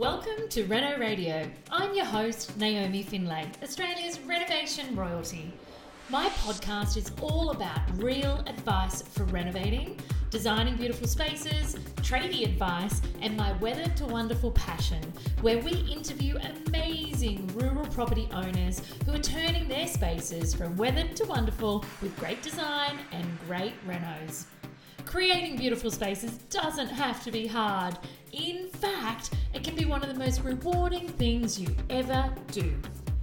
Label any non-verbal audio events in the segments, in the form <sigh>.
Welcome to Reno Radio. I'm your host, Naomi Findlay, Australia's renovation royalty. My podcast is all about real advice for renovating, designing beautiful spaces, tradie advice, and my weather to wonderful passion, where we interview amazing rural property owners who are turning their spaces from weathered to wonderful with great design and great renos. Creating beautiful spaces doesn't have to be hard. In fact, it can be one of the most rewarding things you ever do.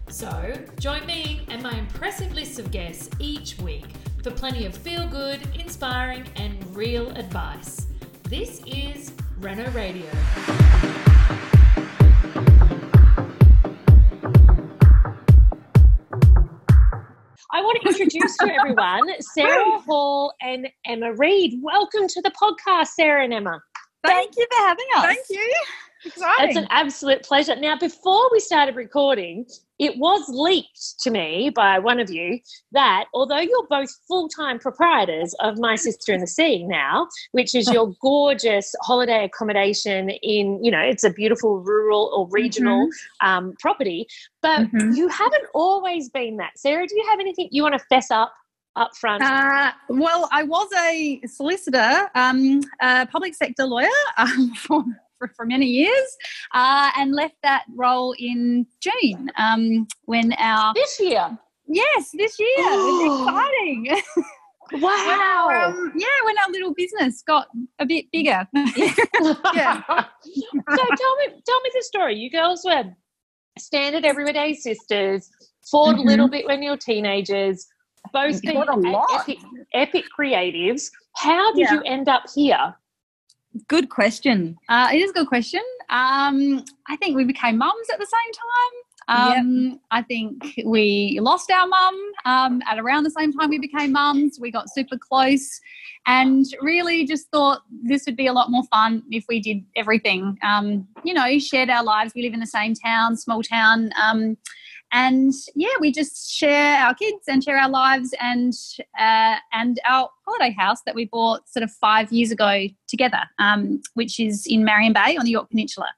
So, join me and my impressive list of guests each week for plenty of feel good, inspiring, and real advice. This is Reno Radio. I want to introduce to everyone <laughs> Sarah Hall and Emma Reed. Welcome to the podcast, Sarah and Emma. Thank you for having us. Thank you. Exciting. It's an absolute pleasure. Now, before we started recording, it was leaked to me by one of you that although you're both full time proprietors of My Sister and the Sea now, which is your <laughs> gorgeous holiday accommodation in, you know, it's a beautiful rural or regional mm-hmm. um, property, but mm-hmm. you haven't always been that. Sarah, do you have anything you want to fess up up front? Uh, well, I was a solicitor, um, a public sector lawyer um, <laughs> for for, for many years uh, and left that role in June um, when our. This year? Yes, this year. It's <gasps> exciting. <laughs> Wow. When our, um, yeah, when our little business got a bit bigger. <laughs> yeah. so tell me tell me the story. You girls were standard everyday sisters, fought mm-hmm. a little bit when you were teenagers, both being epic, epic, creatives. How did yeah. you end up here? Good question. Uh, it is a good question. Um, I think we became mums at the same time. Um, yep. I think we lost our mum um, at around the same time we became mums. We got super close and really just thought this would be a lot more fun if we did everything. Um, you know, shared our lives. We live in the same town, small town. And yeah, we just share our kids and share our lives and uh, and our holiday house that we bought sort of five years ago together, um, which is in Marion Bay on the Yorke Peninsula.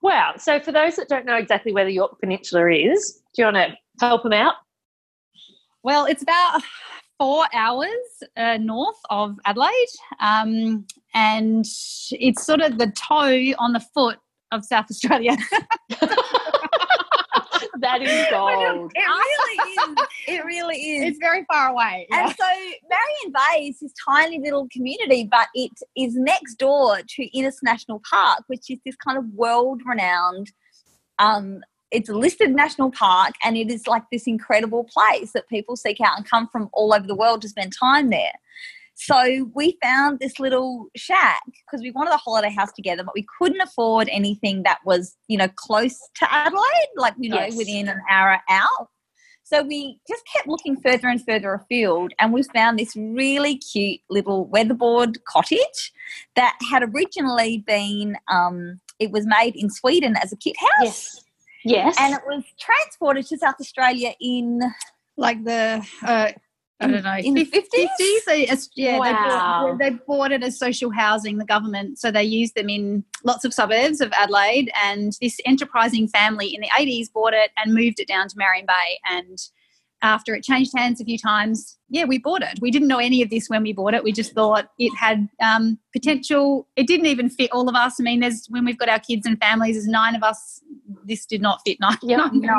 Wow! So for those that don't know exactly where the Yorke Peninsula is, do you want to help them out? Well, it's about four hours uh, north of Adelaide, um, and it's sort of the toe on the foot of South Australia. <laughs> <laughs> that is <laughs> gold. It really is. <laughs> It really is. It's very far away. Yeah. And so Marion Bay is this tiny little community, but it is next door to Innes National Park, which is this kind of world renowned um, it's a listed national park and it is like this incredible place that people seek out and come from all over the world to spend time there. So we found this little shack because we wanted a holiday house together, but we couldn't afford anything that was, you know, close to Adelaide, like, you know, yes. within an hour out. So we just kept looking further and further afield, and we found this really cute little weatherboard cottage that had originally been, um, it was made in Sweden as a kit house. Yes. Yes. And it was transported to South Australia in like the uh, I don't know, in the 50s? yeah, wow. they, bought, they bought it as social housing, the government. So they used them in lots of suburbs of Adelaide. And this enterprising family in the 80s bought it and moved it down to Marion Bay. And after it changed hands a few times, yeah, we bought it. We didn't know any of this when we bought it. We just thought it had um, potential. It didn't even fit all of us. I mean, there's when we've got our kids and families, there's nine of us. This did not fit nine. Yeah, no.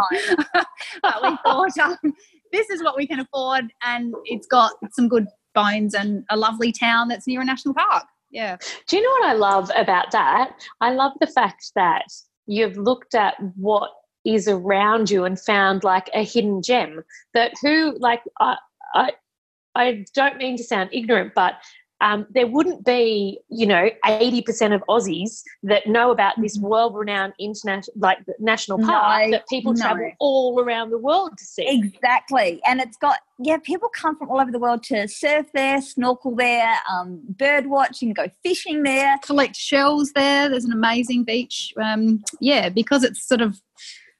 <laughs> but we thought um, this is what we can afford, and it's got some good bones and a lovely town that's near a national park. Yeah. Do you know what I love about that? I love the fact that you've looked at what is around you and found like a hidden gem that who like I I I don't mean to sound ignorant, but um, there wouldn't be, you know, 80% of Aussies that know about this mm-hmm. world-renowned international, like national park no, that people no. travel all around the world to see. Exactly, and it's got yeah, people come from all over the world to surf there, snorkel there, um, bird watch, and go fishing there, collect shells there. There's an amazing beach. Um, yeah, because it's sort of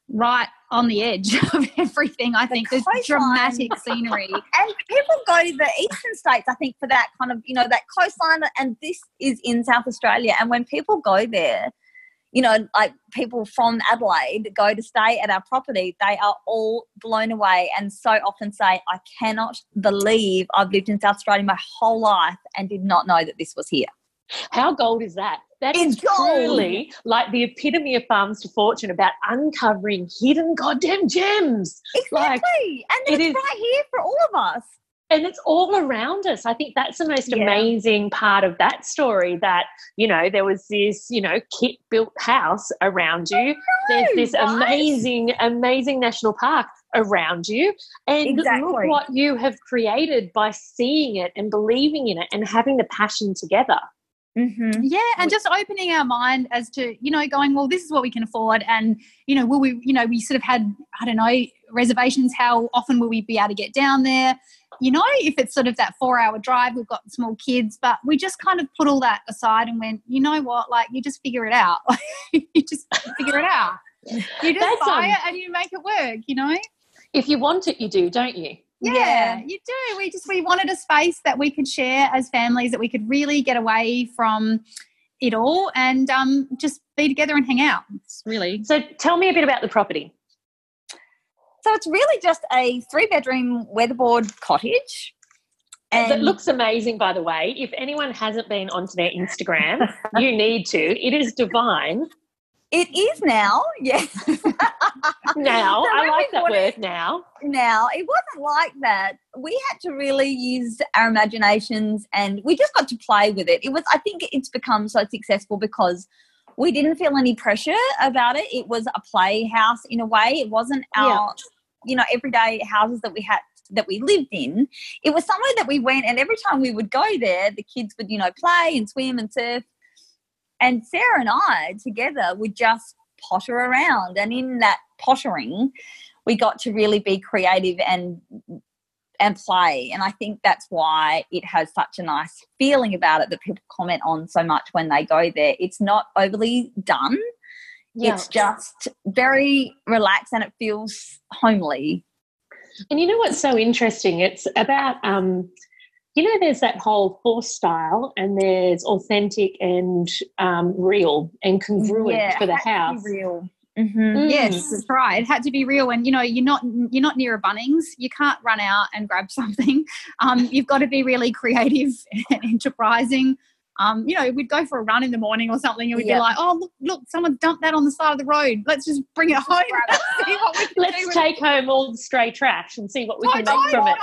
right on the edge <laughs> of everything. I the think there's dramatic scenery. <laughs> and people go to the eastern states, I think, for that kind of, you know, that coastline. And this is in South Australia. And when people go there, you know, like people from Adelaide go to stay at our property, they are all blown away and so often say, I cannot believe I've lived in South Australia my whole life and did not know that this was here. How gold is that? That It's is truly like the epitome of farms to fortune about uncovering hidden goddamn gems. Exactly. Like, and it it's right here for all of us. and it's all around us. I think that's the most Yeah. amazing part of that story that, you know, there was this, you know, kit built house around you. There's this right? amazing, amazing national park around you. And look what you have created by seeing it and believing in it and having the passion together. Mm-hmm. Yeah, and just opening our mind as to, you know, going, well, this is what we can afford. And, you know, will we, you know, we sort of had, I don't know, reservations. How often will we be able to get down there? You know, if it's sort of that four hour drive, we've got small kids, but we just kind of put all that aside and went, you know what, like you just figure it out. <laughs> you just figure it out. You just That's, buy um, it and you make it work, you know? If you want it, you do, don't you? Yeah, Yeah. you do. We just we wanted a space that we could share as families, that we could really get away from it all and um, just be together and hang out. It's really So tell me a bit about the property. So it's really just a three bedroom weatherboard cottage. that looks amazing, by the way. If anyone hasn't been onto their Instagram, <laughs> you need to. It is divine. It is now, <laughs> yes. Now, So I like that word now. now it wasn't like that we had to really use our imaginations and we just got to play with it it was i think it's become so successful because we didn't feel any pressure about it it was a playhouse in a way it wasn't our Yeah. you know everyday houses that we had that we lived in it was somewhere that we went and every time we would go there the kids would you know play and swim and surf and sarah and i together would just potter around. And in that pottering we got to really be creative and and play. And i think that's why it has such a nice feeling about it that people comment on so much when they go there. It's not overly done. It's just very relaxed and it feels homely. And you know what's so interesting? It's about, um, you know, there's that whole force style, and there's authentic and um, real and congruent Yeah, for the it has to house. real hmm Mm. yes, that's right. It had to be real, and you know, you're not you're not near a Bunnings. You can't run out and grab <laughs> something. Um, you've got to be really creative and enterprising. Um, you know, we'd go for a run in the morning or something, and we'd Yeah. be like, "Oh, look, look, someone dumped that on the side of the road. Let's just bring it home. <laughs> and see what we can Let's with take home all the stray trash and see what we can Totally, make from it.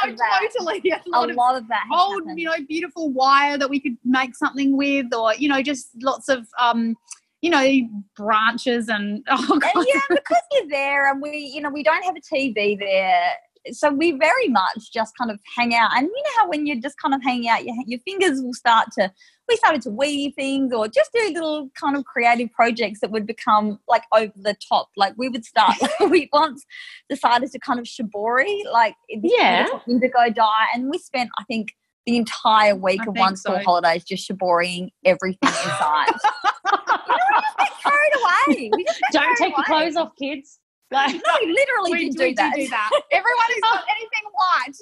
Totally, <laughs> a a lot of lot of that old, happened. you know, beautiful wire that we could make something with, or you know, just lots of, um, you know, branches and <laughs> oh and yeah, because you're there and we, you know, we don't have a TV there. So we very much just kind of hang out. And you know how when you're just kind of hanging out, your, your fingers will start to, we started to weave things or just do little kind of creative projects that would become like over the top. Like we would start, <laughs> we once decided to kind of shibori, like Yeah. indigo dye. And we spent, I think, the entire week I of one school so. holidays just shiborying everything inside. you <laughs> know, <laughs> we just get carried away. Just get Don't carried take your clothes off, kids. Like, <laughs> No, literally we, did we do that. do that. <laughs> Everyone who's got <laughs> anything white,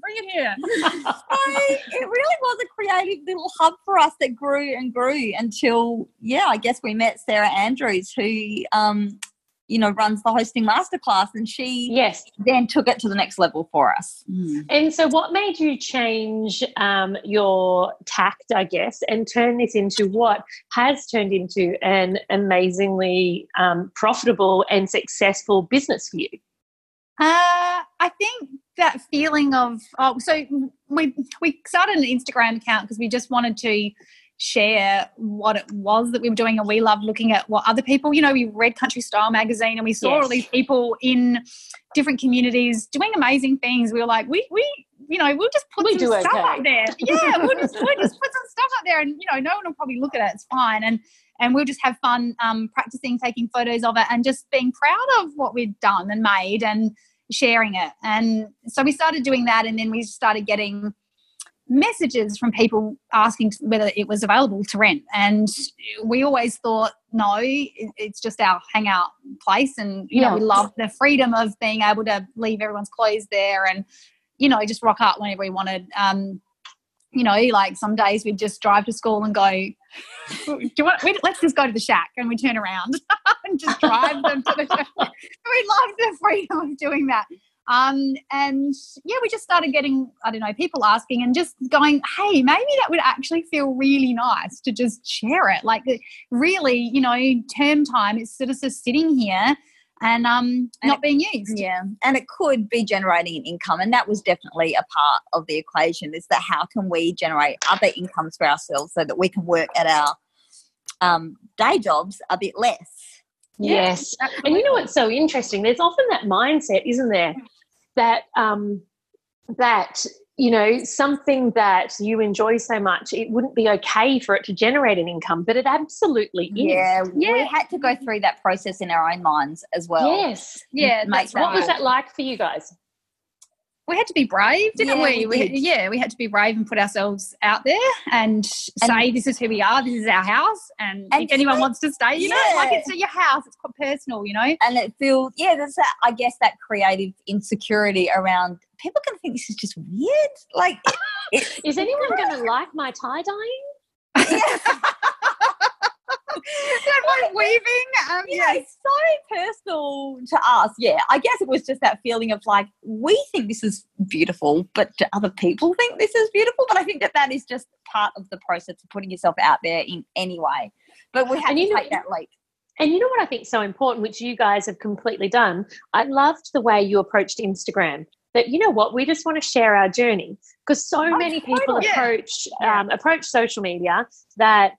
bring it here. So it really was a creative little hub for us that grew and grew until, yeah, I guess we met Sarah Andrews, who, um, you know, runs the hosting masterclass, and she yes. then took it to the next level for us. And so, what made you change um, your tact, I guess, and turn this into what has turned into an amazingly um, profitable and successful business for you? Uh, I think that feeling of oh, so we we started an Instagram account because we just wanted to share what it was that we were doing, and we loved looking at what other people. You know, we read Country Style magazine, and we saw Yes. all these people in different communities doing amazing things. We were like, we we. You know, we'll just put We some stuff okay. up there. <laughs> Yeah, we'll just we'll just put some stuff up there, and you know, no one will probably look at it. It's fine, and and we'll just have fun um, practicing taking photos of it and just being proud of what we'd done and made and sharing it. And so we started doing that, and then we started getting messages from people asking whether it was available to rent. And we always thought, no, it's just our hangout place, and you know, we love the freedom of being able to leave everyone's clothes there and you know just rock up whenever we wanted. Um, you know, like some days we'd just drive to school and go, do you want, we, let's just go to the shack and we turn around <laughs> and just drive them to the shack. <laughs> We love the freedom of doing that. Um, and yeah, we just started getting, I don't know, people asking and just going, hey, maybe that would actually feel really nice to just share it. Like, really, you know, term time, it's sort of just sitting here and um And not being used. Yeah, and it could be generating an income, and that was definitely a part of the equation. Is that how can we generate other incomes for ourselves so that we can work at our um, day jobs a bit less? Yes. And you know what's so interesting? There's often that mindset, isn't there, that um, that you know something that you enjoy so much, it wouldn't be okay for it to generate an income, but it absolutely is. Yeah, we had to go through that process in our own minds as well. Yes. Yeah, Make that's that What was that like for you guys? We had to be brave, didn't Yeah, we? we did. yeah, we had to be brave and put ourselves out there and, say, "This is who we are. This is our house." And, And if anyone like- wants to stay, you know, like it's your house. It's quite personal, you know. And it feels, yeah, there's that, I guess, that creative insecurity around people can think this is just weird. Like, <laughs> is anyone going to like my tie dyeing? <laughs> yeah. <laughs> Everyone weaving. Um, you know, it's so personal to us. Yeah, I guess it was just that feeling of like, we think this is beautiful, but do other people think this is beautiful? But I think that that is just part of the process of putting yourself out there in any way. But we had And to you know- take that leap. And you know what I think is so important, which you guys have completely done? I loved the way you approached Instagram. That you know what, we just want to share our journey because so Oh, many people totally. Approach Yeah. um, approach social media that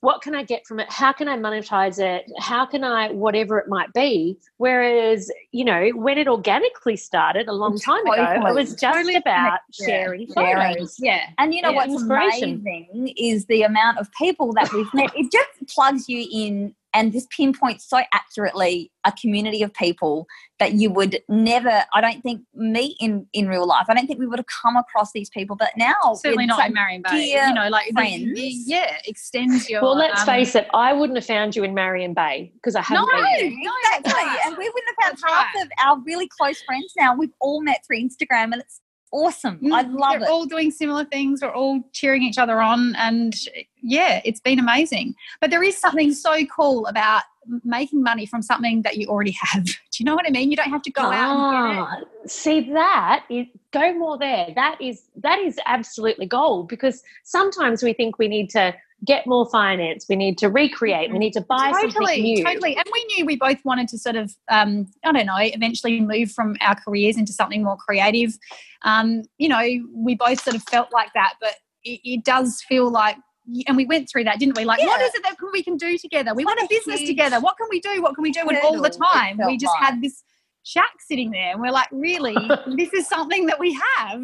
what can I get from it? How can I monetize it? How can I whatever it might be? Whereas you know when it organically started a long time ago, it was just Totally about yeah. Sharing. photos. yeah. And you know Yeah, what's amazing is the amount of people that we've met. It just plugs you in and this pinpoints so accurately a community of people that you would never, I don't think, meet in, in real life. I don't think we would have come across these people. But now, Certainly not in Marion Bay. dear You know, like the- friends. the- yeah, extends your. Well, let's um, face it, I wouldn't have found you in Marion Bay because I haven't been there. no, exactly. And we wouldn't have That's found half right. of our really close friends now. We've all met through Instagram and it's awesome. I Mm, love We're it. all doing similar things. We're all cheering each other on, and yeah, it's been amazing. But there is something so cool about making money from something that you already have. <laughs> Do you know what I mean? You don't have to go out and get it. Ah, see that is go more there. That is that is absolutely gold because sometimes we think we need to get more finance, we need to recreate, we need to buy something Totally, new. totally. And we knew we both wanted to sort of, um, I don't know, eventually move from our careers into something more creative. Um, you know, we both sort of felt like that, but it, it does feel like, and we went through that, didn't we? Like, what Yeah. is it that we can do together? We want a business huge together. What can we do? What can we do? And all the time, we just like. had this shack sitting there, and we're like, really, <laughs> this is something that we have,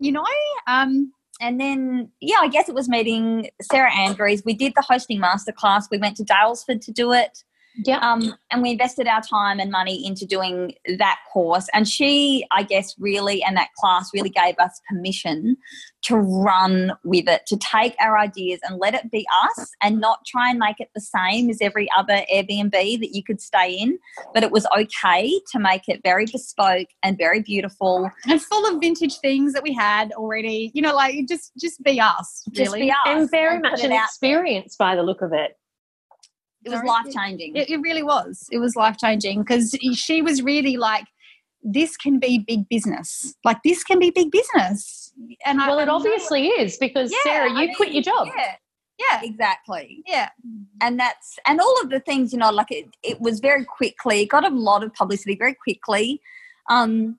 you know? Um, and then yeah, I guess it was meeting Sarah Andrews. We did the hosting masterclass. We went to Daylesford to do it. Yeah. Um, and we invested our time and money into doing that course. And she, I guess, really, and that class really gave us permission to run with it, to take our ideas and let it be us and not try and make it the same as every other Airbnb that you could stay in. But it was okay to make it very bespoke and very beautiful. and full of vintage things that we had already, you know, like just just be us, Just really. be us. and very and much an out there. experience by the look of it. It was life changing. It, it really was. It was life changing because she was really like, this can be big business. Like this can be big business. And Well, I it know- obviously is because Yeah, Sarah, you I quit your job. Yeah, yeah, exactly. yeah, and that's and all of the things you know like it, it was very quickly it got a lot of publicity very quickly um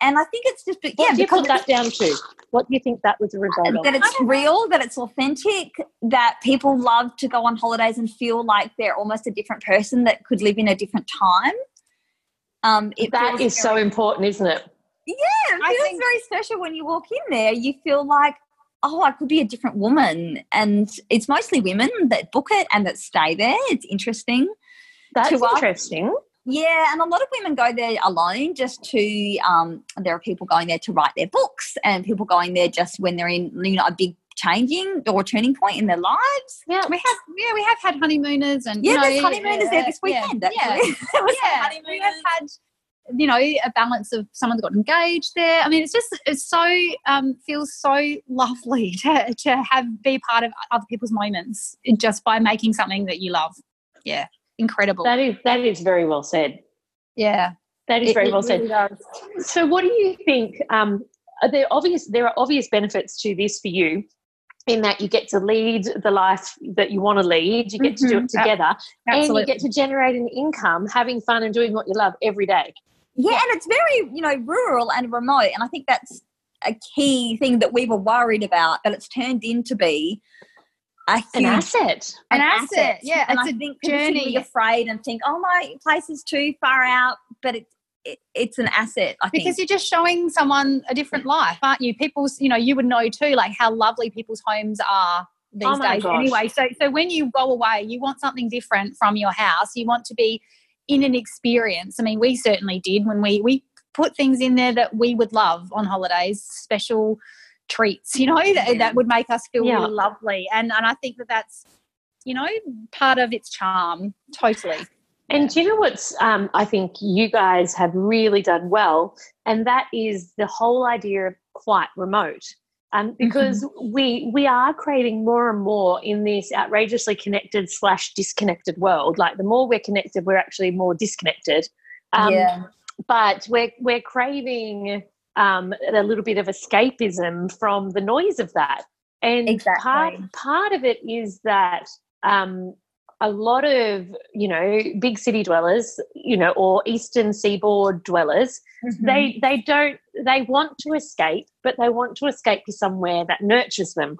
and i think it's just What yeah do you put that down to? What do you think that was a result of? that it's real that it's authentic that people love to go on holidays and feel like they're almost a different person that could live in a different time um it That feels so important, isn't it? yeah it I feels think- very special when you walk in there you feel like oh i could be a different woman and it's mostly women that book it and that stay there it's interesting That's To us- interesting. Yeah, and a lot of women go there alone just to. Um, there are people going there to write their books, and people going there just when they're in you know a big changing or turning point in their lives. yeah. We have, yeah, we have had honeymooners and Yeah, you know, there's honeymooners there this weekend. Yeah, actually. <laughs> Was yeah. We have had you know a balance of someone's got engaged there. I mean, it's just it's so um, feels so lovely <laughs> to to have be part of other people's moments just by making something that you love. Yeah, incredible. That is that is very well said. Yeah, that is It- very it well said. does. So, what do you think? Um, are there obvious there are obvious benefits to this for you, in that you get to lead the life that you want to lead, you get to do it Mhm. together, and you get to generate an income, having fun and doing what you love every day. Yeah, and it's very, you know, rural and remote. And I think that's a key thing that we were worried about, but it's turned into be An asset. An asset, yeah, And it's I a think people should be journey. afraid and think, oh, my place is too far out, but it's it, it's an asset. I think. because you're just showing someone a different life, aren't you? People's, you know, you would know too, like how lovely people's homes are oh these Oh days. gosh. Anyway, so so when you go away, you want something different from your house. You want to be in an experience. I mean, we certainly did when we we put things in there that we would love on holidays, special treats, you know, that, that would make us feel Yeah. really lovely. And and I think that that's you know part of its charm. Totally. And do you know what's um, I think you guys have really done well, and that is the whole idea of quite remote. Um, because we we are craving more and more in this outrageously connected slash disconnected world. Like the more we're connected, we're actually more disconnected. Um, yeah. But we're we're craving um, a little bit of escapism from the noise of that. And Exactly. part part of it is that um, a lot of you know big city dwellers, you know, or eastern seaboard dwellers, Mm-hmm. they they don't they want to escape, but they want to escape to somewhere that nurtures them.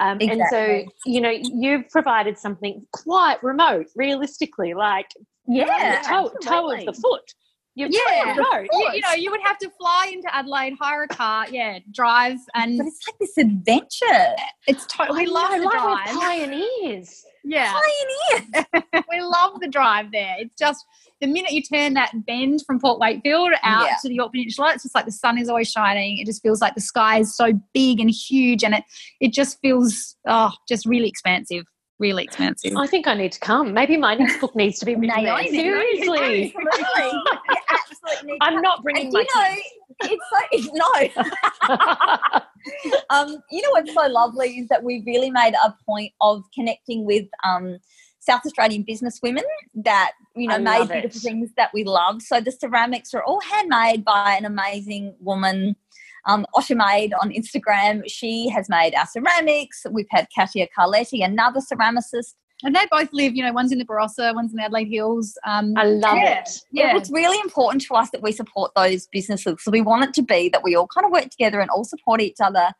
Um, And so you know you've provided something quite remote, realistically, like yeah, toe, toe of the foot. You've Yeah. remote. You, you know, you would have to fly into Adelaide, hire a car, yeah, drive, and But it's like this adventure. it's totally. we I love the drive. pioneers. Yeah, Pioneer. <laughs> we love the drive there. It's just the minute you turn that bend from Port Wakefield out Yeah. to the Yorke Peninsula, it's just like the sun is always shining. It just feels like the sky is so big and huge, and it it just feels oh, just really expansive, really expansive. I think I need to come. Maybe my next book needs to be written. Naomi, Seriously. Absolutely. <laughs> <laughs> You absolutely need I'm not bringing And my you know, it's so it's <laughs> no. <laughs> um, you know what's so lovely is that we really made a point of connecting with um, South Australian business women that you know I made beautiful things that we love. So the ceramics are all handmade by an amazing woman. Um, on Instagram, she has made our ceramics. We've had Katia Carletti, another ceramicist. And they both live, you know, one's in the Barossa, one's in the Adelaide Hills. Um, I love Yeah. it. yeah, It's really important to us that we support those businesses. So we want it to be that we all kind of work together and all support each other.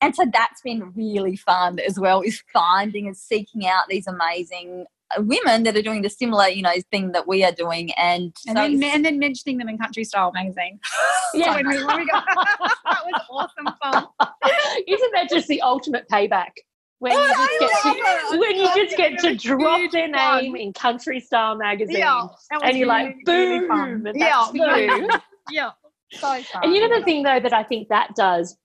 And so that's been really fun as well, is finding and seeking out these amazing uh, women that are doing the similar, you know, thing that we are doing. And, and so then and then mentioning them in Country Style magazine. <laughs> Yeah. When we- when we go- <laughs> that was awesome fun. <laughs> Isn't that just the ultimate payback? When you Oh, just I get to, <laughs> when you just get to drop their fun. name in Country Style magazine. Yeah, And you're like, really, really boom, fun. and yeah, you. yeah, <laughs> so fun. <laughs> And you know the thing though that I think that does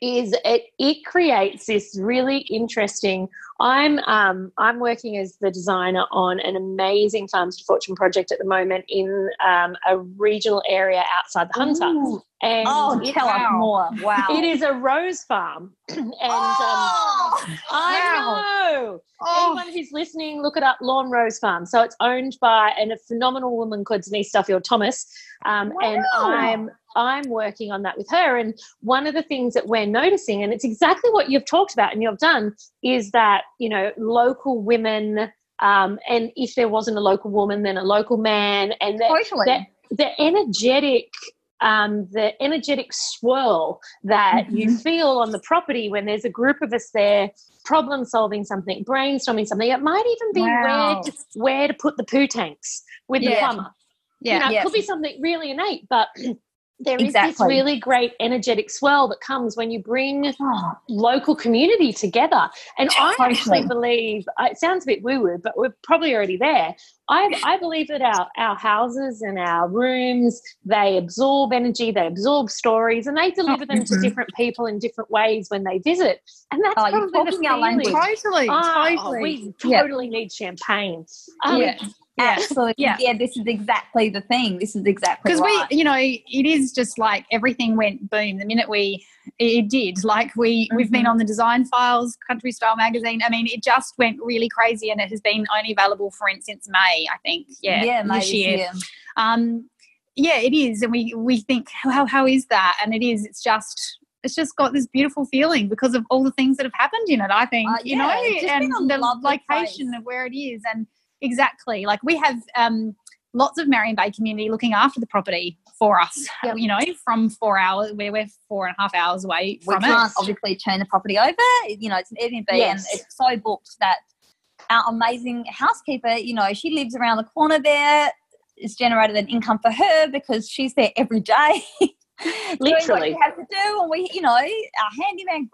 is it it creates this really interesting. I'm um I'm working as the designer on an amazing Farms to Fortune project at the moment in um, a regional area outside the Hunter. Ooh. And Oh, tell us more. Wow. it is a rose farm, <clears throat> and um, oh, I know oh, anyone who's listening, look it up. Lawn Rose Farm. So it's owned by an, a phenomenal woman called Denise Duffield Thomas, um, and I'm I'm working on that with her. And one of the things that we're noticing, and it's exactly what you've talked about and you've done, is that you know local women. Um, and if there wasn't a local woman, then a local man, and that totally. that the energetic um, the energetic swirl that you feel on the property when there's a group of us there problem solving something brainstorming something it might even be where to, where to put the poo tanks with the plumber yeah. you know, Yeah. it could be something really innate but there is this really great energetic swell that comes when you bring Oh, local community together. And I Totally. actually believe uh, it sounds a bit woo woo, but we're probably already there. I, I believe that our, our houses and our rooms they absorb energy, they absorb stories, and they deliver them to Mhm. different people in different ways when they visit. And that's Oh, probably the our feeling. language. Totally, Oh, totally. we Yeah. totally need champagne. Um, yeah. Yeah. Absolutely. Yeah. Yeah. This is exactly the thing. This is exactly because right. we you know it is just like everything went boom the minute we it did like we we've been Mhm. on the design files country style magazine i mean it just went really crazy and it has been only available for it since may i think yeah, yeah, maybe this year yeah. um yeah it is and we we think how how is that and it is it's just it's just got this beautiful feeling because of all the things that have happened in it i think Uh, you know it's just been and the location place. of where it is and exactly like we have um lots of marion bay community looking after the property for us Yep. you know from four hours where we're four and a half hours away we from can't obviously turn the property over. You know, it's an Airbnb Yes. and it's so booked that our amazing housekeeper, you know, she lives around the corner there. It's generated an income for her because she's there every day. <laughs> doing what Literally. she has to do, and we, you know, our handyman.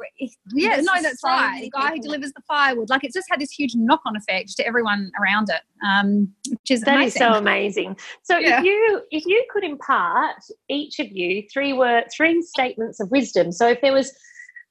yeah no that's so right the guy who delivers the firewood like it's just had this huge knock-on effect to everyone around it um which is That is amazing so amazing. So Yeah. if you if you could impart each of you three word three statements of wisdom. So if there was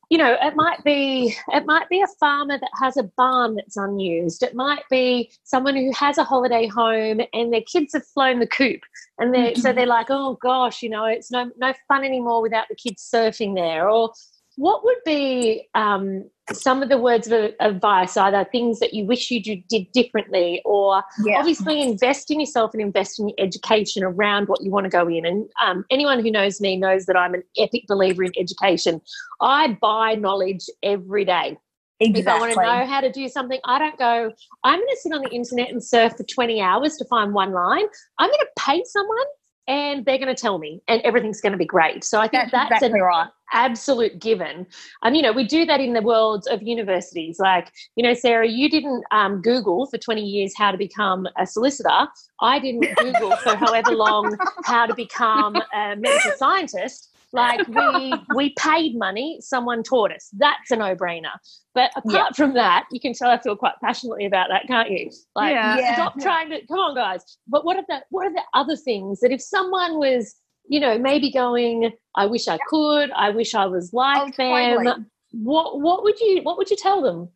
you know, it might be it might be a farmer that has a barn that's unused. It might be someone who has a holiday home and their kids have flown the coop, and they so mm-hmm. they're like, oh gosh, you know, it's no no fun anymore without the kids surfing there. Or what would be um, some of the words of advice, either things that you wish you did differently, or Yeah. obviously invest in yourself and invest in your education around what you want to go in. And um, anyone who knows me knows that i'm an epic believer in education. I buy knowledge every day. Exactly. if i want to know how to do something i don't go i'm going to sit on the internet and surf for 20 hours to find one line. I'm going to pay someone and they're going to tell me and everything's going to be great so i think That's that's, exactly an right. absolute given. And, you know, we do that in the world of universities. Like, you know, Sarah, you didn't um, Google for 20 years how to become a solicitor. I didn't Google for however long how to become a medical scientist. Like we <laughs> we paid money, someone taught us. That's a no-brainer. But apart Yeah. from that, you can tell I feel quite passionately about that, can't you? Like Yeah. Yeah. stop trying to come on guys. But what are the what are the other things that if someone was you know, maybe going, I wish I could, I wish I was like Oh, them. totally. What what would you what would you tell them?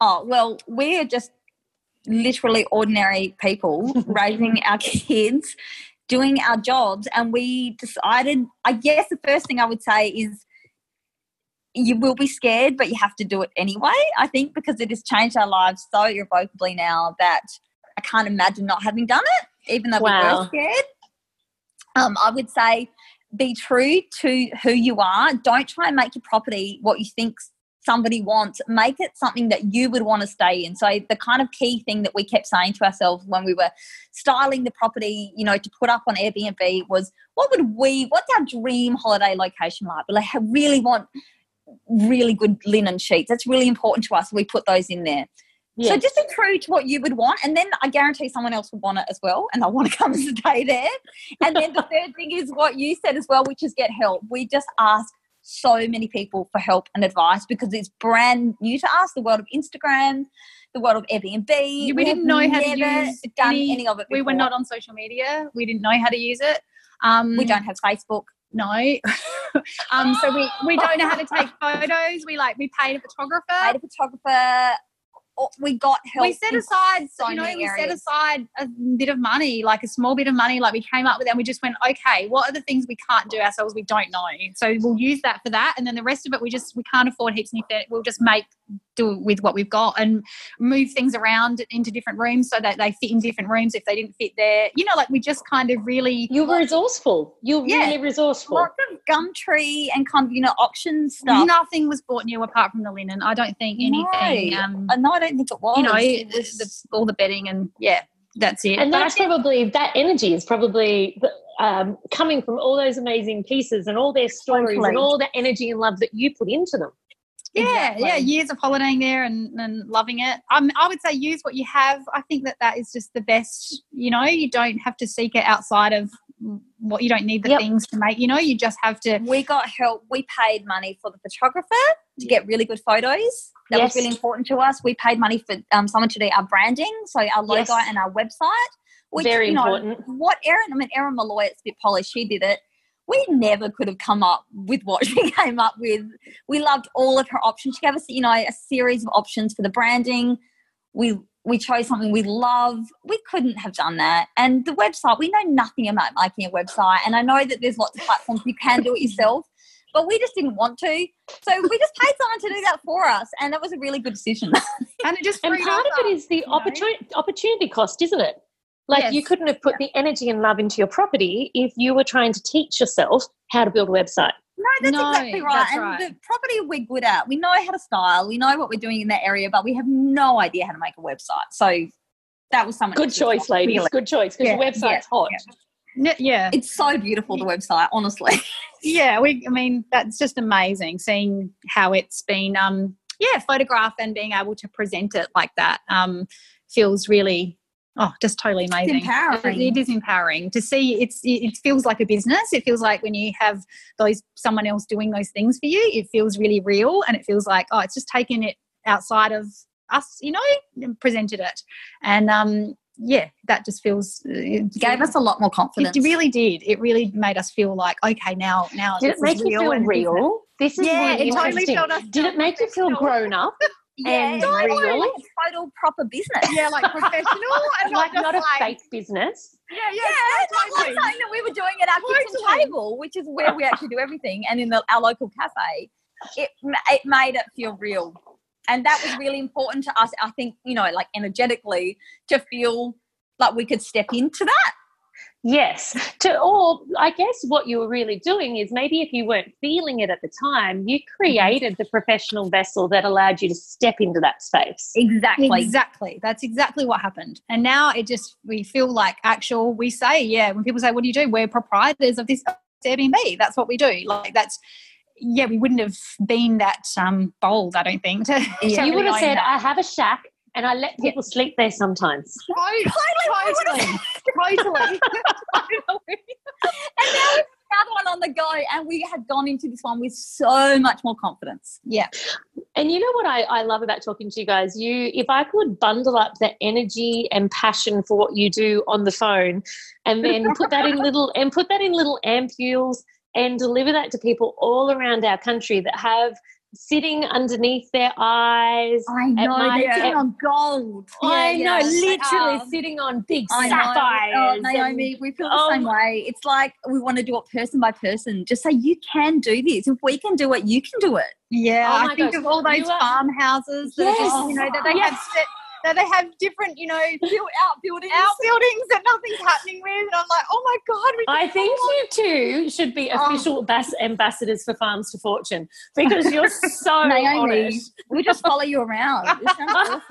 Oh, well, we're just literally ordinary people <laughs> raising our kids, doing our jobs. And we decided, I guess the first thing I would say is you will be scared, but you have to do it anyway. I think because it has changed our lives so irrevocably now that I can't imagine not having done it, even though we were scared. Um, I would say be true to who you are. Don't try and make your property what you think somebody wants. Make it something that you would want to stay in. So the kind of key thing that we kept saying to ourselves when we were styling the property, you know, to put up on Airbnb was what would we what's our dream holiday location like? Like I really want really good linen sheets. That's really important to us. We put those in there. So just be true to what you would want, and then I guarantee someone else will want it as well, and they'll want to come and stay there. And then the third thing is what you said as well, which is get help. We just ask so many people for help and advice because it's brand new to us. The world of Instagram, the world of Airbnb. we have didn't know how to use done any- any, of it. we were not on social media we didn't know how to use it um We don't have Facebook. no <laughs> um so we we don't know how to take <laughs> photos we like we paid a photographer Paid a photographer. Oh, We got help. we set aside so you know we set aside a bit of money like a small bit of money like we came up with and we just went okay what are the things we can't do ourselves we don't know so we'll use that for that and then the rest of it we just we can't afford heaps new furniture we'll just make do with what we've got and move things around into different rooms so that they fit in different rooms if they didn't fit there you know like we just kind of really You're resourceful. You're Yeah. really resourceful. lots of Gumtree and kind of you know auction stuff. nothing was bought new apart from the linen i don't think anything No. um no, I don't think it was. you know It the, was- the, all the bedding and yeah that's it And But that's think- probably that energy is probably um, coming from all those amazing pieces and all their stories Totally. and all the energy and love that you put into them. Yeah Exactly. yeah years of holidaying there and, and loving it um, i would say use what you have i think that that is just the best you know you don't have to seek it outside of what you don't need the Yep. things to make you know you just have to we got help. We paid money for the photographer to get really good photos. That Yes. was really important to us. We paid money for um, someone to do our branding, so our logo Yes. and our website. Which, Very you know, important. What Erin? I mean, Erin Malloy at Spit Polish, she did it. We never could have come up with what <laughs> she came up with. We loved all of her options. She gave us, you know, a series of options for the branding. We we chose something we love. We couldn't have done that. And the website, we know nothing about making a website. And I know that there's lots of platforms you can do it yourself, but we just didn't want to. So we just paid someone to do that for us. And that was a really good decision. <laughs> and it just and part of it is the opportunity opportunity cost, isn't it? Like yes. you couldn't have put yeah. the energy and love into your property if you were trying to teach yourself how to build a website. No, that's no, exactly right. That's and right. the property we're good at. We know how to style. We know what we're doing in that area, but we have no idea how to make a website. So that was someone. Good choice, ladies. Really. Good choice because yeah, the website's yeah, hot. Yeah. yeah. It's so beautiful, the website, honestly. <laughs> yeah, we I mean, that's just amazing seeing how it's been um yeah, photographed and being able to present it like that um feels really oh just totally amazing. it's empowering. it is empowering to see it's it feels like a business. It feels like when you have those someone else doing those things for you it feels really real and it feels like oh it's just taken it outside of us you know and presented it. And um yeah that just feels it gave us a lot more confidence. it really did. It really made us feel like okay now now did it make you feel real? This is yeah, really it totally felt us did it make you feel grown up <laughs> yeah, and real. Like total proper business. Yeah, like professional <laughs> and like not, a like, fake business. Yeah, yeah, yeah. Totally. Not like saying that we were doing at our totally. kitchen table, which is where we actually do everything, and in the, our local cafe. It it made it feel real, and that was really important to us. I think you know, like energetically, to feel like we could step into that Yes. To or I guess what you were really doing is maybe if you weren't feeling it at the time, you mm-hmm. created the professional vessel that allowed you to step into that space. Exactly. Exactly. That's exactly what happened. And now it just we feel like actual we say, yeah, when people say, What do you do? We're proprietors of this Airbnb. That's what we do. Like that's yeah, we wouldn't have been that um, bold, I don't think. To, <laughs> yeah. you would have said, that. I have a shack and I let people yeah. sleep there sometimes. Totally, <laughs> totally, totally. <laughs> <laughs> and now another one on the go, and we have gone into this one with so much more confidence. Yeah. And you know what I, I love about talking to you guys? You, if I could bundle up the energy and passion for what you do on the phone, and then put that in little and put that in little ampules and deliver that to people all around our country that have sitting underneath their eyes. I know they're sitting on gold. I yeah, know, yeah. literally um, sitting on big I sapphires. Oh, Naomi, and, we feel the oh, same way. It's like we want to do it person by person. Just say you can do this. If we can do it, you can do it. Yeah, oh I think gosh. of all those farmhouses that yes. just, you know that they yes. have set they have different, you know, <laughs> built outbuildings, outbuildings that nothing's <laughs> happening with. And I'm like, oh my god! I think you two should be oh. official oh. ambassadors for Farms to Fortune because you're <laughs> so Naomi. We just follow you around. awesome.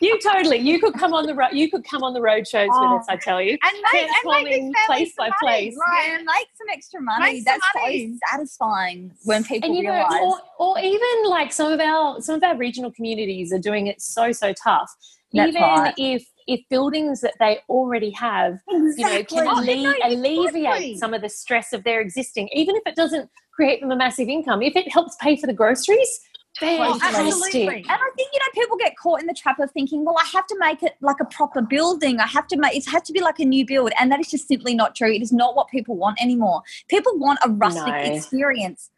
You totally. You could come on the road. You could come on the road shows oh. with us. Oh. I tell you, and make, and make place by place. Right, and make some extra money. That's money. so satisfying when people and, you realize. Know, or, or even like some of our some of our regional communities are doing it so so tough that's even right. if if buildings that they already have, exactly. you know, can oh, alle- no, alleviate some of the stress of their existing, even if it doesn't create them a massive income, if it helps pay for the groceries, Oh, absolutely. And I think, you know, people get caught in the trap of thinking, well, I have to make it like a proper building. I have to make it has to be like a new build. And that is just simply not true. It is not what people want anymore. People want a rustic no. experience.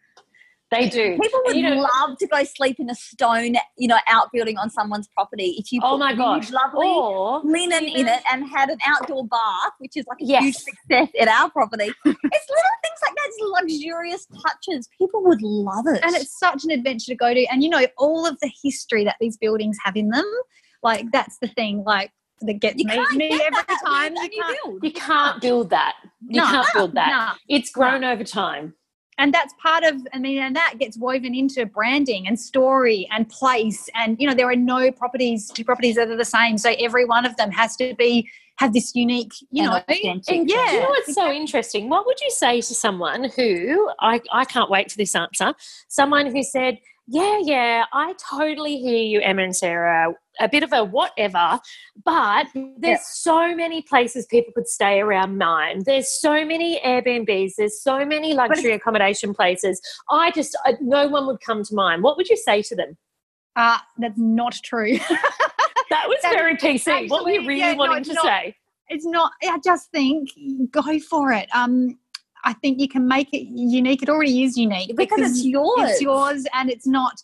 They do. People would you know, love to go sleep in a stone, you know, outbuilding on someone's property. If you oh my gosh, lovely or linen in it and had an outdoor bath, which is like a yes. huge success at our property. it's little things like that, it's luxurious touches. People would love it, and it's such an adventure to go to. And you know, all of the history that these buildings have in them, like that's the thing. Like that gets you me, me every time you, you, can't, build. you can't build that. You no, can't build that. No, it's grown no. over time and that's part of i mean and that gets woven into branding and story and place. And you know there are no properties two properties that are the same. So every one of them has to be have this unique you know and, yeah you know what's so interesting? What would you say to someone who I, I can't wait for this answer someone who said yeah, yeah, I totally hear you, Emma and Sarah. A bit of a whatever, but there's so many places people could stay around mine. There's so many Airbnbs. There's so many luxury accommodation places. I just, I, no one would come to mine. What would you say to them? Uh, that's not true. <laughs> that was very PC. Actually, what were you really yeah, wanting no, to not, say? It's not. I just think go for it. Um, I think you can make it unique. It already is unique because, because it's yours. It's yours, and it's not.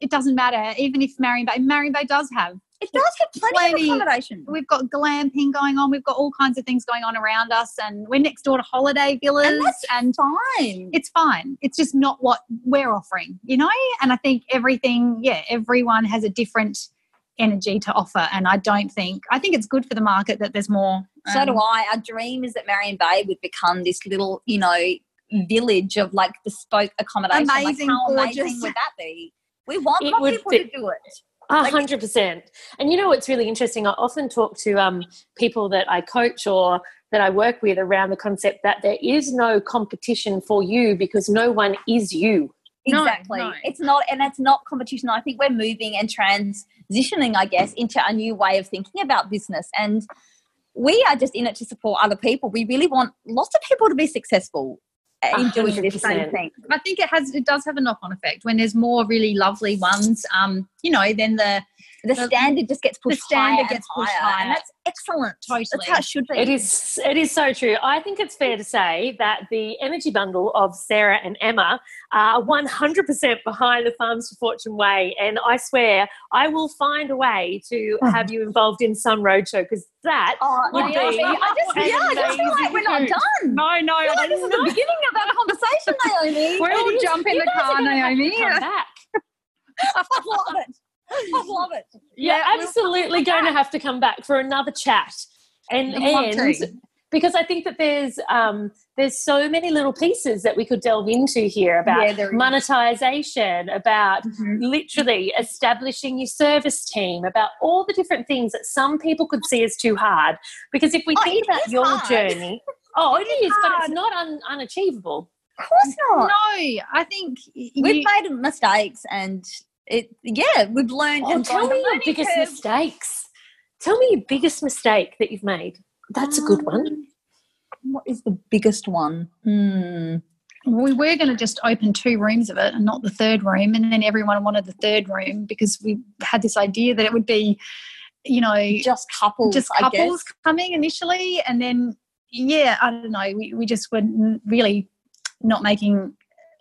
It doesn't matter. Even if Marion Bay, Marion Bay does have It does have plenty, Plenty. of accommodation. We've got glamping going on. We've got all kinds of things going on around us, and we're next door to holiday villas, And that's and fine. it's fine. It's just not what we're offering, you know? And I think everything, yeah, everyone has a different energy to offer. And I don't think, I think it's good for the market that there's more. So do um, I. Our dream is that Marion Bay would become this little, you know, village of like bespoke accommodation. Amazing, like how gorgeous. amazing would that be? We want It more would people fit- to do it. A hundred percent. And you know what's really interesting? I often talk to um, people that I coach or that I work with around the concept that there is no competition for you because no one is you. No, Exactly. no. It's not, and it's not competition. I think we're moving and transitioning, I guess, into a new way of thinking about business. And we are just in it to support other people. We really want lots of people to be successful in doing this same thing. I think it has, it does have a knock on effect when there's more really lovely ones. Um, you know, then the The The- standard just gets pushed standard higher gets and pushed higher, higher. and that's excellent. Totally. That's how it should be. It is it is so true. I think it's fair to say that the energy bundle of Sarah and Emma are 100% behind the Farms for Fortune way. And I swear I will find a way to hmm. have you involved in some roadshow because that Oh, would Naomi, be I just, yeah, I just feel like we're not <laughs> done. no, no, I feel like this is the beginning of that conversation, <laughs> Naomi. we'll It is. jump in You the car, gonna have to Naomi. come back. I love it. I. You're Yeah, absolutely going to have to come back for another chat. And, You'll and because I think that there's um, there's so many little pieces that we could delve into here about Yeah, there is. monetization, about Mhm. literally establishing your service team, about all the different things that some people could see as too hard. Because if we Oh, think about your hard. journey, oh, it is, but it's not un- unachievable. Of course not. No, I think y- We've you- made mistakes, and it. Yeah, we've learned. Oh, and tell me your biggest curve. mistakes. Tell me your biggest mistake that you've made. That's a good one. Um, What is the biggest one? Hmm. we were going to just open two rooms of it and not the third room and then everyone wanted the third room because we had this idea that it would be you know Just couples. just I guess. couples coming initially and then yeah i don't know we, we just were really not making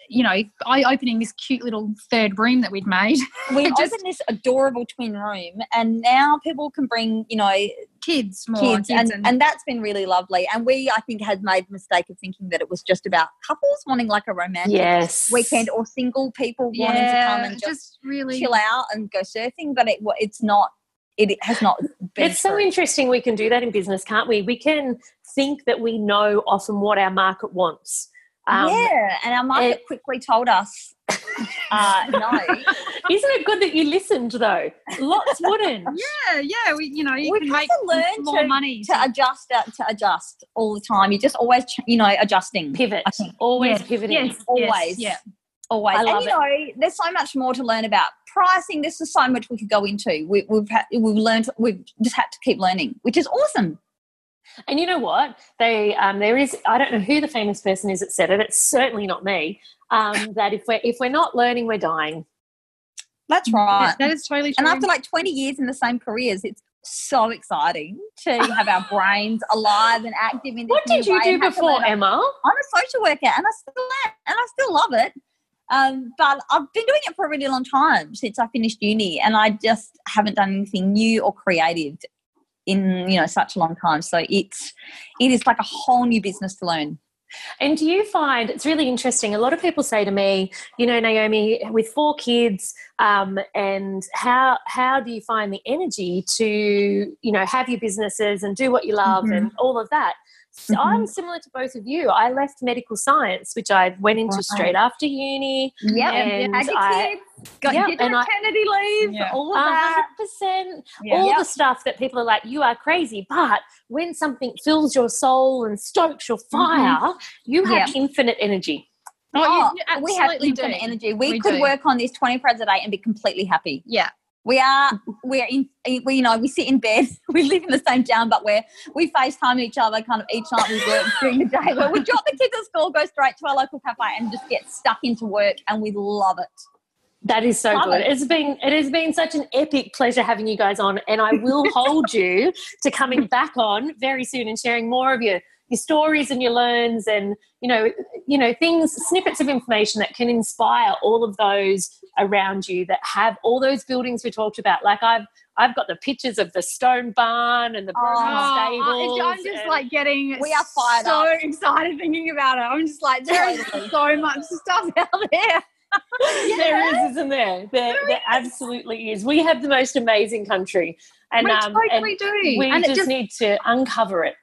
you know eye opening this cute little third room that we'd made We <laughs> just- opened this adorable twin room, and now people can bring, you know, kids more kids, and, and that's been really lovely. And we, I think, had made the mistake of thinking that it was just about couples wanting like a romantic Yes. weekend or single people wanting to come and just, really chill out and go surfing. But it, it's not. It, it has not been. It's so interesting we can do that in business, can't we? We can think that we know often what our market wants. Um, yeah, and our market it- quickly told us uh, no. <laughs> Isn't it good that you listened, though? Lots wouldn't. <laughs> yeah yeah we you know you We've can make to learn more to- money to adjust uh, to adjust all the time. You're just always, ch- you know, adjusting. Pivot. Always Yes, pivoting. yes, Always. yes, yeah Always. I and you know, there's so much more to learn about pricing. This is so much we could go into. We, we've had, we've learned, we've just had to keep learning, which is awesome. And you know what? They um, there is I don't know who the famous person is that said it. It's certainly not me. Um, <laughs> that if we're if we're not learning, we're dying. That's right. that is totally true And after like 20 years in the same careers, it's so exciting to <laughs> have our brains alive and active in this What did you do and have to before, Emma? I'm a social worker and I still am, and I still love it. Um, but I've been doing it for a really long time since I finished uni, and I just haven't done anything new or creative in you know such a long time. So it's it is like a whole new business to learn. And do you find it's really interesting? A lot of people say to me, you know, Naomi, with four kids, um, and how how do you find the energy to you know have your businesses and do what you love Mhm. and all of that? So Mhm. I'm similar to both of you. I left medical science, which I went into Right. straight after uni. Yeah, And had your I- kids, got Yep, your and I- maternity leave, Yeah. all of A that. percent. Yeah. All Yep. the stuff that people are like, you are crazy. But when something fills your soul and stokes your fire, you have infinite energy. oh, Oh, you, you we have infinite do. energy. We, We could do. work on this 24 hours a day and be completely happy. yeah We are, we're in, we, you know, we sit in bed, <laughs> we live in the same town, but we're, we FaceTime each other kind of each night we work <laughs> during the day where we drop the kids at school, go straight to our local cafe and just get stuck into work and we love it. That is so Love good. it. It's been it has been such an epic pleasure having you guys on, and I will <laughs> hold you to coming back on very soon and sharing more of your your stories and your learns and you know you know things snippets of information that can inspire all of those around you that have all those buildings we talked about like i've I've got the pictures of the stone barn and the broken Oh, stables. I'm just like getting We are fired so up. excited thinking about it. I'm just like, there's so much stuff <laughs> out there. there is, isn't there? There, there absolutely is. We have the most amazing country, and we um, totally and do. we and just, just need to uncover it.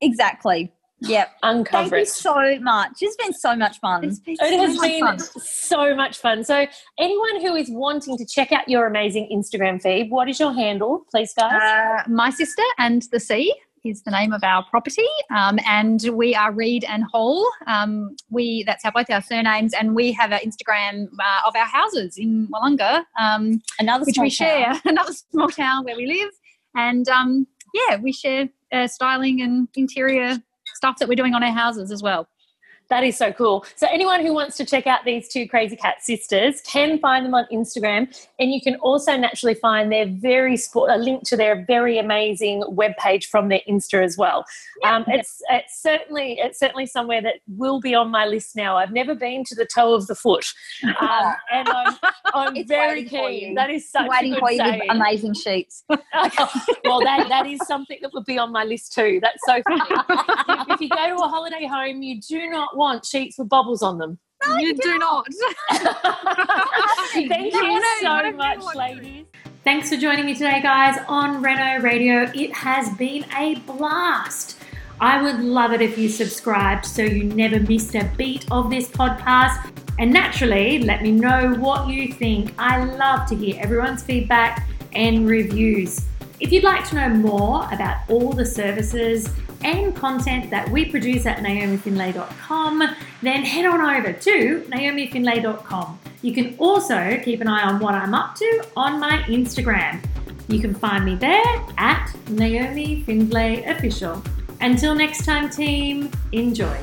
Exactly. Yep. Thank Uncover you it. so much. It's been so much fun. it's been It so has much been fun. so much fun. So, anyone who is wanting to check out your amazing Instagram feed, what is your handle, please, guys? Uh, my sister and the sea is the name of our property, um, and we are Reed and Hall. Um, we that's our both our surnames, and we have an Instagram uh, of our houses in Wollonga, um, Another which small we share. town. <laughs> Another small town where we live, and um, yeah, we share uh, styling and interior stuff that we're doing on our houses as well. That is so cool. So, anyone who wants to check out these two crazy cat sisters can find them on Instagram, and you can also naturally find their very sport, a link to their very amazing webpage from their Insta as well. Um, it's it's certainly it's certainly somewhere that will be on my list now. I've never been to the toe of the foot, <laughs> um, and I'm, I'm very keen. That is such Waiting a good for you with amazing sheets. <laughs> <laughs> well, that, that is something that would be on my list too. That's so funny. if you go to a holiday home, you do not want sheets with bubbles on them. No, you do not. <laughs> Thank you no, so no, no, much, no. ladies. Thanks for joining me today, guys, on Reno Radio. It has been a blast. I would love it if you subscribed so you never missed a beat of this podcast. And naturally, let me know what you think. I love to hear everyone's feedback and reviews. If you'd like to know more about all the services and content that we produce at naomifindlay.com, then head on over to naomifindlay.com. You can also keep an eye on what I'm up to on my Instagram. You can find me there at Naomi Findlay Official. Until next time, team, enjoy.